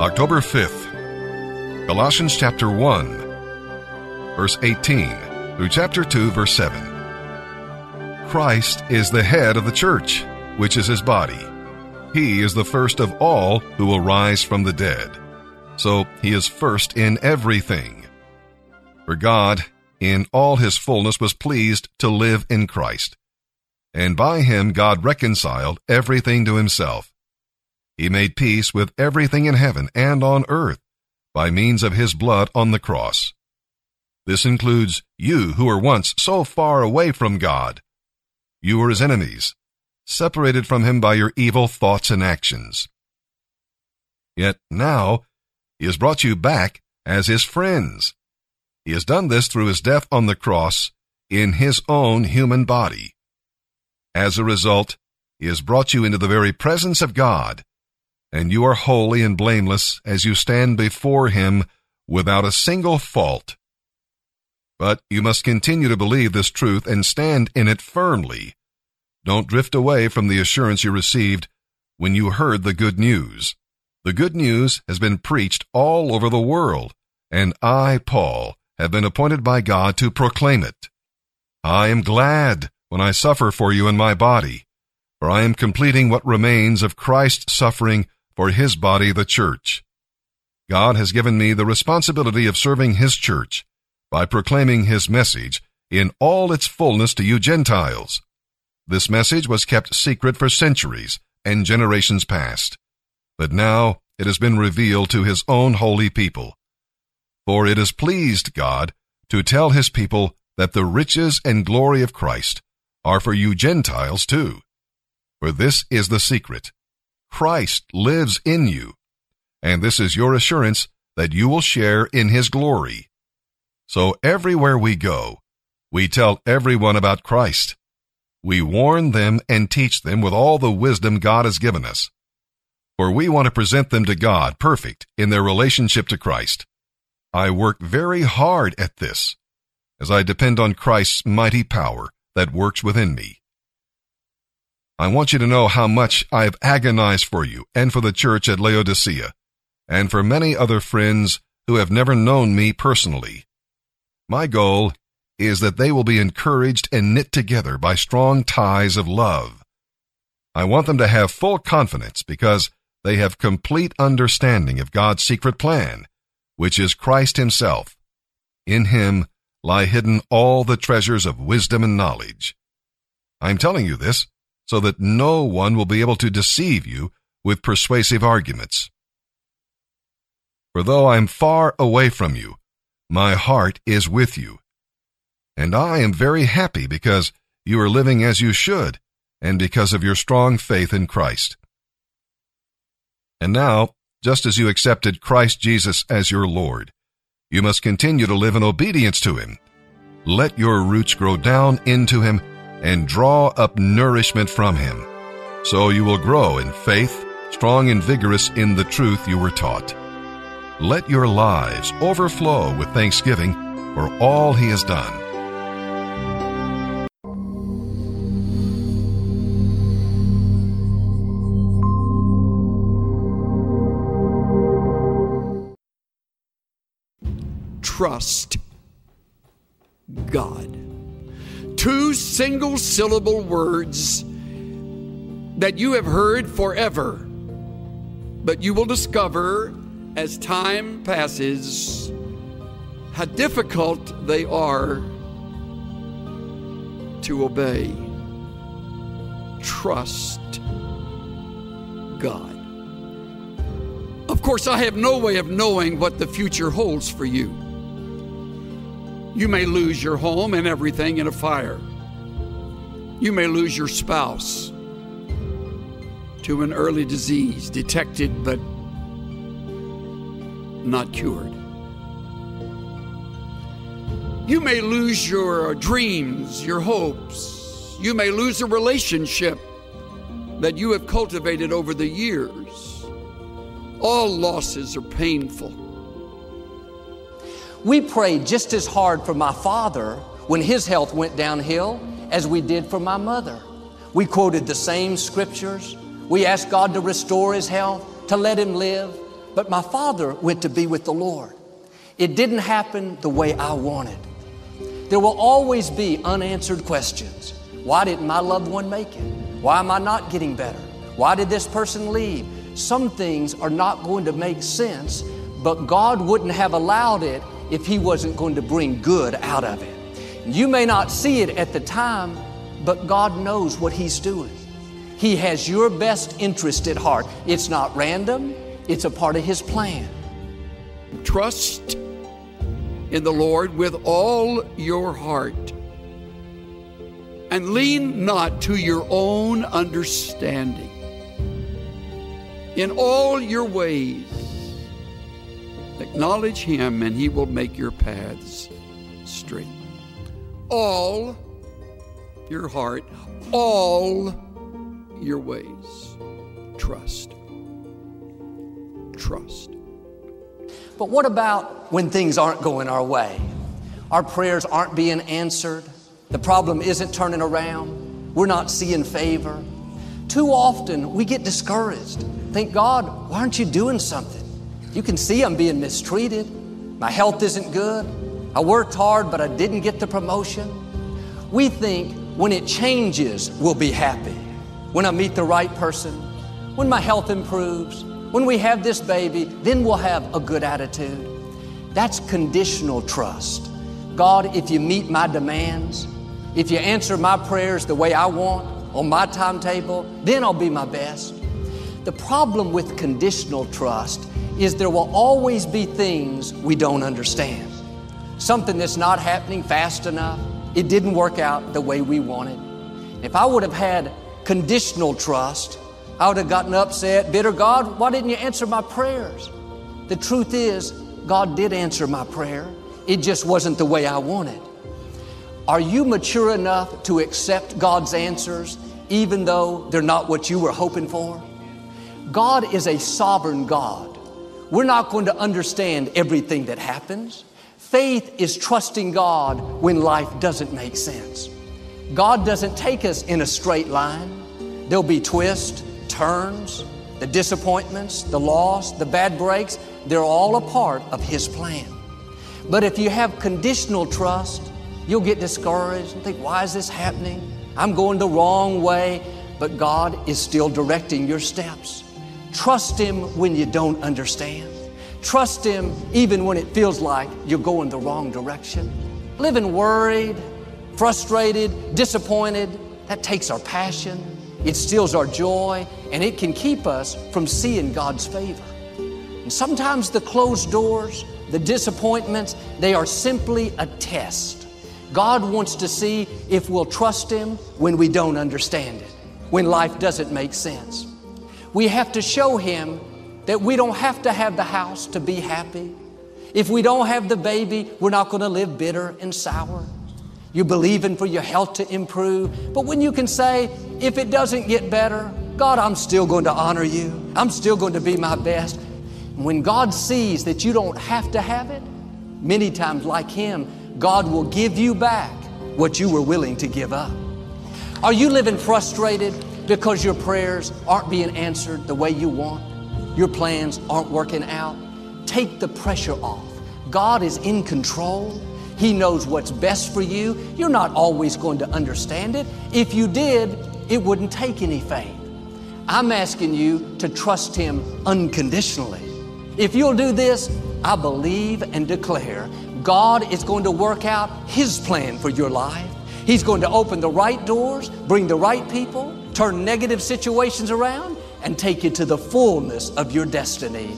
October 5th, Colossians chapter 1, verse 18 through chapter 2, verse 7. Christ is the head of the church, which is his body. He is the first of all who will rise from the dead. So he is first in everything. For God, in all his fullness, was pleased to live in Christ. And by him God reconciled everything to himself he made peace with everything in heaven and on earth by means of his blood on the cross. This includes you who were once so far away from God. You were his enemies, separated from him by your evil thoughts and actions. Yet now, he has brought you back as his friends. He has done this through his death on the cross in his own human body. As a result, he has brought you into the very presence of God and you are holy and blameless as you stand before him without a single fault. But you must continue to believe this truth and stand in it firmly. Don't drift away from the assurance you received when you heard the good news. The good news has been preached all over the world, and I, Paul, have been appointed by God to proclaim it. I am glad when I suffer for you in my body, for I am completing what remains of Christ's suffering for his body, the church. God has given me the responsibility of serving his church by proclaiming his message in all its fullness to you Gentiles. This message was kept secret for centuries and generations past, but now it has been revealed to his own holy people. For it has pleased God to tell his people that the riches and glory of Christ are for you Gentiles too. For this is the secret. Christ lives in you, and this is your assurance that you will share in his glory. So everywhere we go, we tell everyone about Christ. We warn them and teach them with all the wisdom God has given us. For we want to present them to God perfect in their relationship to Christ. I work very hard at this, as I depend on Christ's mighty power that works within me. I want you to know how much I have agonized for you and for the church at Laodicea, and for many other friends who have never known me personally. My goal is that they will be encouraged and knit together by strong ties of love. I want them to have full confidence because they have complete understanding of God's secret plan, which is Christ Himself. In Him lie hidden all the treasures of wisdom and knowledge. I'm telling you this so that no one will be able to deceive you with persuasive arguments. For though I am far away from you, my heart is with you. And I am very happy because you are living as you should, and because of your strong faith in Christ. And now, just as you accepted Christ Jesus as your Lord, you must continue to live in obedience to Him. Let your roots grow down into Him and draw up nourishment from him. So you will grow in faith, strong and vigorous in the truth you were taught. Let your lives overflow with thanksgiving for all he has done. Trust God two single syllable words that you have heard forever, but you will discover as time passes how difficult they are to obey. Trust God. Of course, I have no way of knowing what the future holds for you. You may lose your home and everything in a fire. You may lose your spouse to an early disease detected but not cured. You may lose your dreams, your hopes. You may lose a relationship that you have cultivated over the years. All losses are painful. We prayed just as hard for my father when his health went downhill as we did for my mother. We quoted the same scriptures. We asked God to restore his health, to let him live. but my father went to be with the Lord. It didn't happen the way I wanted. There will always be unanswered questions. Why didn't my loved one make it? Why am I not getting better? Why did this person leave? Some things are not going to make sense, but God wouldn't have allowed it if He wasn't going to bring good out of it. You may not see it at the time, but God knows what He's doing. He has your best interest at heart. It's not random, it's a part of His plan. Trust in the Lord with all your heart. And lean not to your own understanding. In all your ways, acknowledge Him, and He will make your paths straight. All your heart, all your ways. Trust. Trust. But what about when things aren't going our way? Our prayers aren't being answered. The problem isn't turning around. We're not seeing favor. Too often we get discouraged. Think, God, why aren't you doing something? You can see I'm being mistreated. My health isn't good. I worked hard, but I didn't get the promotion. We think when it changes, we'll be happy. When I meet the right person, when my health improves, when we have this baby, then we'll have a good attitude. That's conditional trust. God, if you meet my demands, if you answer my prayers the way I want, on my timetable, then I'll be my best. The problem with conditional trust is there will always be things we don't understand. Something that's not happening fast enough. It didn't work out the way we wanted. If I would have had conditional trust, I would have gotten upset, bitter. God, why didn't you answer my prayers? The truth is, God did answer my prayer. It just wasn't the way I wanted. Are you mature enough to accept God's answers even though they're not what you were hoping for? God is a sovereign God. We're not going to understand everything that happens. Faith is trusting God when life doesn't make sense. God doesn't take us in a straight line. There'll be twists, turns, the disappointments, the loss, the bad breaks, they're all a part of His plan. But if you have conditional trust, you'll get discouraged and think, why is this happening? I'm going the wrong way. But God is still directing your steps. Trust Him when you don't understand. Trust Him even when it feels like you're going the wrong direction. Living worried, frustrated, disappointed, that takes our passion, it steals our joy, and it can keep us from seeing God's favor. And sometimes the closed doors, the disappointments, they are simply a test. God wants to see if we'll trust Him when we don't understand it, when life doesn't make sense. We have to show Him that we don't have to have the house to be happy. If we don't have the baby, we're not going to live bitter and sour. You're believing for your health to improve. But when you can say, if it doesn't get better, God, I'm still going to honor you. I'm still going to be my best. When God sees that you don't have to have it, many times, like Him, God will give you back what you were willing to give up. Are you living frustrated because your prayers aren't being answered the way you want? Your plans aren't working out? Take the pressure off. God is in control. He knows what's best for you. You're not always going to understand it. If you did, it wouldn't take any faith. I'm asking you to trust Him unconditionally. If you'll do this, I believe and declare God is going to work out His plan for your life. He's going to open the right doors, bring the right people, turn negative situations around, and take you to the fullness of your destiny.